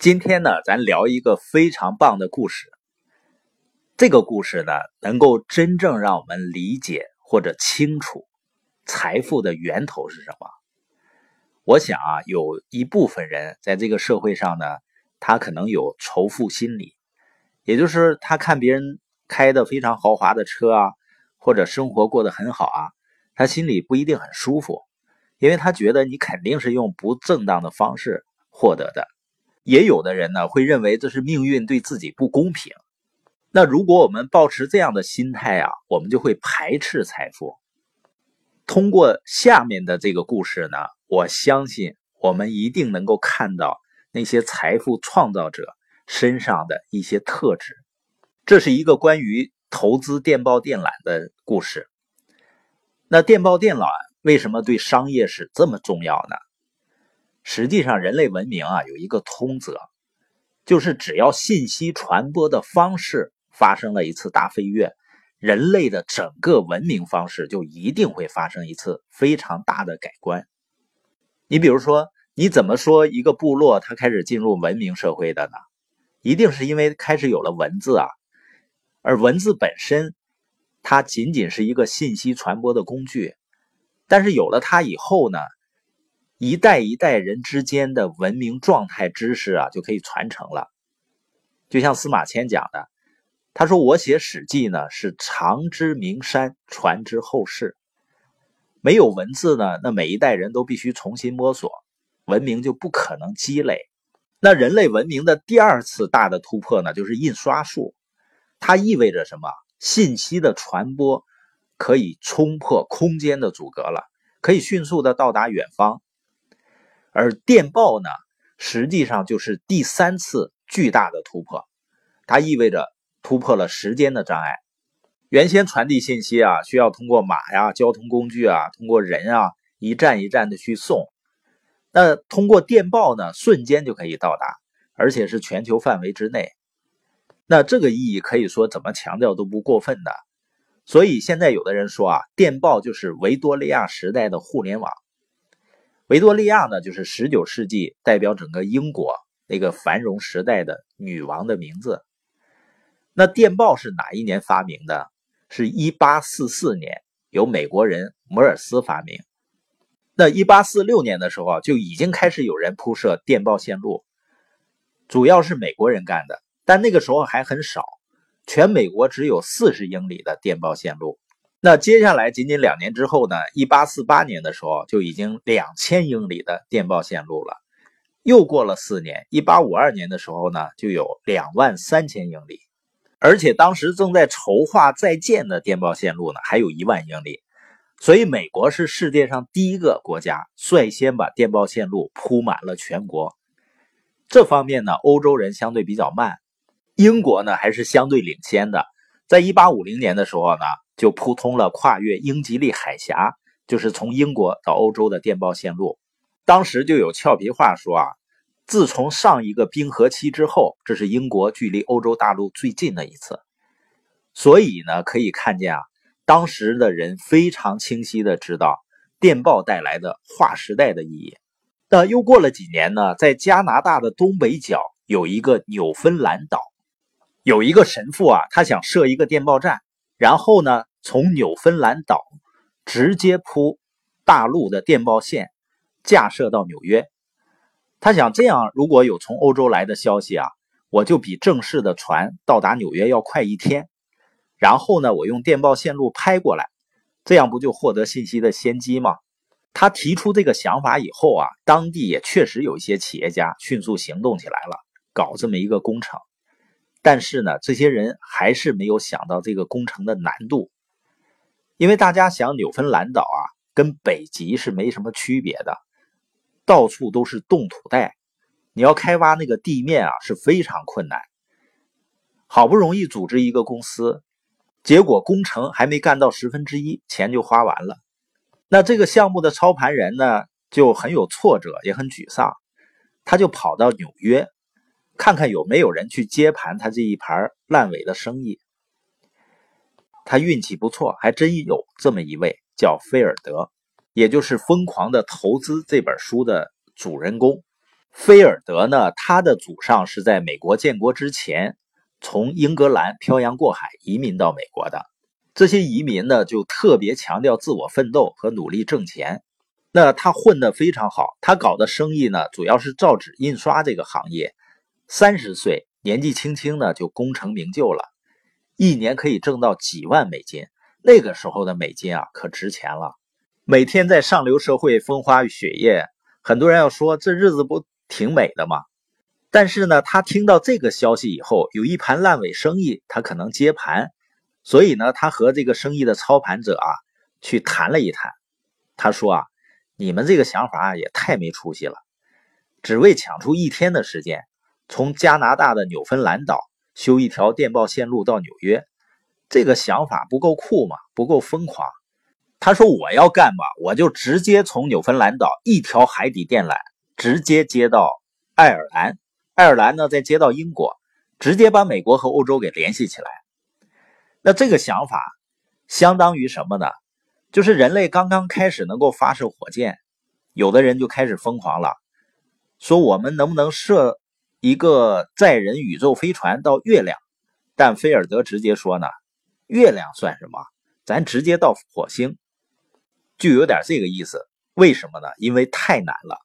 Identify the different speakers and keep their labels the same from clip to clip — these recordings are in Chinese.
Speaker 1: 今天呢，咱聊一个非常棒的故事。这个故事呢，能够真正让我们理解或者清楚财富的源头是什么。我想啊，有一部分人在这个社会上呢，他可能有仇富心理，也就是他看别人开的非常豪华的车啊，或者生活过得很好啊，他心里不一定很舒服，因为他觉得你肯定是用不正当的方式获得的。也有的人呢会认为这是命运对自己不公平。那如果我们保持这样的心态啊，我们就会排斥财富。通过下面的这个故事呢，我相信我们一定能够看到那些财富创造者身上的一些特质。这是一个关于投资电报电缆的故事。那电报电缆为什么对商业是这么重要呢？实际上，人类文明啊有一个通则，就是只要信息传播的方式发生了一次大飞跃，人类的整个文明方式就一定会发生一次非常大的改观。你比如说，你怎么说一个部落它开始进入文明社会的呢？一定是因为开始有了文字啊，而文字本身它仅仅是一个信息传播的工具，但是有了它以后呢？一代一代人之间的文明状态知识啊，就可以传承了。就像司马迁讲的，他说：“我写《史记》呢，是长之名山，传之后世。没有文字呢，那每一代人都必须重新摸索，文明就不可能积累。那人类文明的第二次大的突破呢，就是印刷术。它意味着什么？信息的传播可以冲破空间的阻隔了，可以迅速的到达远方。”而电报呢，实际上就是第三次巨大的突破，它意味着突破了时间的障碍。原先传递信息啊，需要通过马呀、交通工具啊，通过人啊，一站一站的去送。那通过电报呢，瞬间就可以到达，而且是全球范围之内。那这个意义可以说怎么强调都不过分的。所以现在有的人说啊，电报就是维多利亚时代的互联网。维多利亚呢，就是十九世纪代表整个英国那个繁荣时代的女王的名字。那电报是哪一年发明的？是一八四四年，由美国人摩尔斯发明。那一八四六年的时候，就已经开始有人铺设电报线路，主要是美国人干的，但那个时候还很少，全美国只有四十英里的电报线路。那接下来仅仅两年之后呢？一八四八年的时候就已经两千英里的电报线路了。又过了四年，一八五二年的时候呢，就有两万三千英里。而且当时正在筹划在建的电报线路呢，还有一万英里。所以美国是世界上第一个国家率先把电报线路铺满了全国。这方面呢，欧洲人相对比较慢，英国呢还是相对领先的。在一八五零年的时候呢。就铺通了跨越英吉利海峡，就是从英国到欧洲的电报线路。当时就有俏皮话说啊，自从上一个冰河期之后，这是英国距离欧洲大陆最近的一次。所以呢，可以看见啊，当时的人非常清晰的知道电报带来的划时代的意义。那又过了几年呢，在加拿大的东北角有一个纽芬兰岛，有一个神父啊，他想设一个电报站，然后呢。从纽芬兰岛直接铺大陆的电报线，架设到纽约。他想这样，如果有从欧洲来的消息啊，我就比正式的船到达纽约要快一天。然后呢，我用电报线路拍过来，这样不就获得信息的先机吗？他提出这个想法以后啊，当地也确实有一些企业家迅速行动起来了，搞这么一个工程。但是呢，这些人还是没有想到这个工程的难度。因为大家想，纽芬兰岛啊，跟北极是没什么区别的，到处都是冻土带，你要开挖那个地面啊，是非常困难。好不容易组织一个公司，结果工程还没干到十分之一，钱就花完了。那这个项目的操盘人呢，就很有挫折，也很沮丧，他就跑到纽约，看看有没有人去接盘他这一盘烂尾的生意。他运气不错，还真有这么一位叫菲尔德，也就是《疯狂的投资》这本书的主人公。菲尔德呢，他的祖上是在美国建国之前从英格兰漂洋过海移民到美国的。这些移民呢，就特别强调自我奋斗和努力挣钱。那他混得非常好，他搞的生意呢，主要是造纸印刷这个行业。三十岁，年纪轻轻呢，就功成名就了，一年可以挣到几万美金。那个时候的美金啊，可值钱了。每天在上流社会风花雪月，很多人要说这日子不挺美的吗？但是呢，他听到这个消息以后，有一盘烂尾生意，他可能接盘，所以呢，他和这个生意的操盘者啊去谈了一谈。他说啊。你们这个想法也太没出息了，只为抢出一天的时间，从加拿大的纽芬兰岛修一条电报线路到纽约，这个想法不够酷吗？不够疯狂？他说我要干嘛，我就直接从纽芬兰岛一条海底电缆直接接到爱尔兰，爱尔兰呢再接到英国，直接把美国和欧洲给联系起来。那这个想法相当于什么呢？就是人类刚刚开始能够发射火箭，有的人就开始疯狂了，说我们能不能射一个载人宇宙飞船到月亮？但菲尔德直接说呢，月亮算什么？咱直接到火星，就有点这个意思。为什么呢？因为太难了。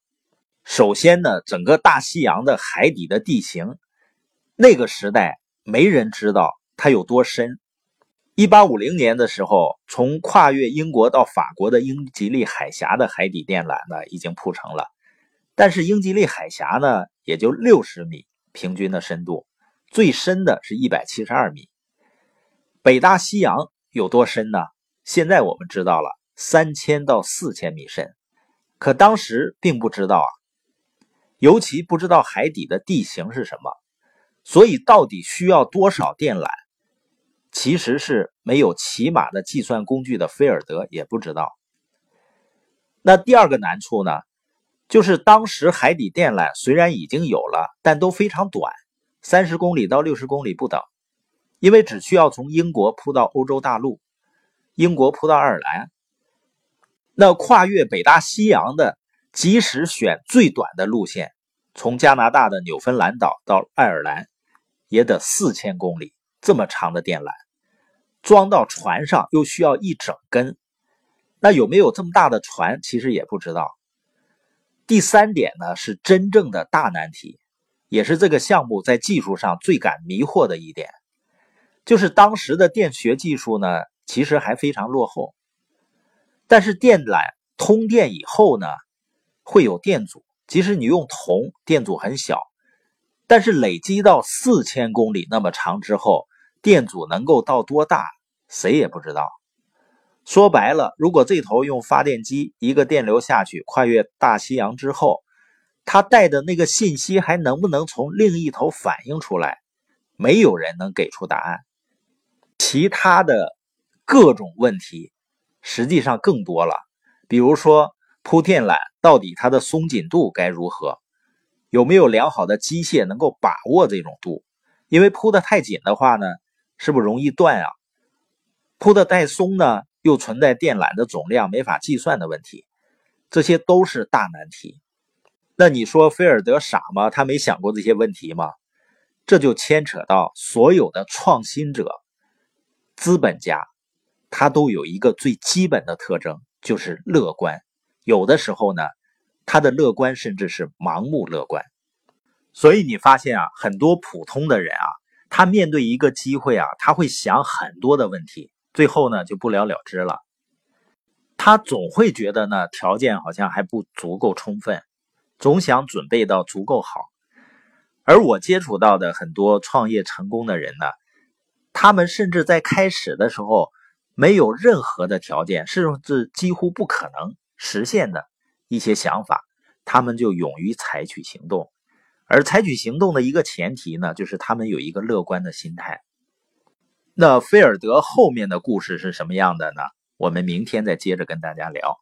Speaker 1: 首先呢，整个大西洋的海底的地形，那个时代没人知道它有多深。一八五零年的时候，从跨越英国到法国的英吉利海峡的海底电缆呢，已经铺成了。但是英吉利海峡呢，也就六十米平均的深度，最深的是一百七十二米。北大西洋有多深呢？现在我们知道了，三千到四千米深。可当时并不知道啊，尤其不知道海底的地形是什么，所以到底需要多少电缆？其实是没有起码的计算工具的菲尔德也不知道。那第二个难处呢，就是当时海底电缆虽然已经有了，但都非常短，三十公里到六十公里不等，因为只需要从英国铺到欧洲大陆，英国铺到爱尔兰。那跨越北大西洋的，即使选最短的路线，从加拿大的纽芬兰岛到爱尔兰，也得四千公里，这么长的电缆。装到船上又需要一整根，那有没有这么大的船？其实也不知道。第三点呢，是真正的大难题，也是这个项目在技术上最感迷惑的一点，就是当时的电学技术呢，其实还非常落后。但是电缆通电以后呢，会有电阻，即使你用铜，电阻很小，但是累积到四千公里那么长之后，电阻能够到多大？谁也不知道。说白了，如果这头用发电机一个电流下去，跨越大西洋之后，它带的那个信息还能不能从另一头反映出来？没有人能给出答案。其他的各种问题实际上更多了，比如说铺电缆到底它的松紧度该如何？有没有良好的机械能够把握这种度？因为铺的太紧的话呢，是不是容易断啊？铺的太松呢，又存在电缆的总量没法计算的问题，这些都是大难题。那你说菲尔德傻吗？他没想过这些问题吗？这就牵扯到所有的创新者、资本家，他都有一个最基本的特征，就是乐观。有的时候呢，他的乐观甚至是盲目乐观。所以你发现啊，很多普通的人啊，他面对一个机会啊，他会想很多的问题。最后呢，就不了了之了。他总会觉得呢，条件好像还不足够充分，总想准备到足够好。而我接触到的很多创业成功的人呢，他们甚至在开始的时候没有任何的条件，甚至几乎不可能实现的一些想法，他们就勇于采取行动。而采取行动的一个前提呢，就是他们有一个乐观的心态。那菲尔德后面的故事是什么样的呢？我们明天再接着跟大家聊。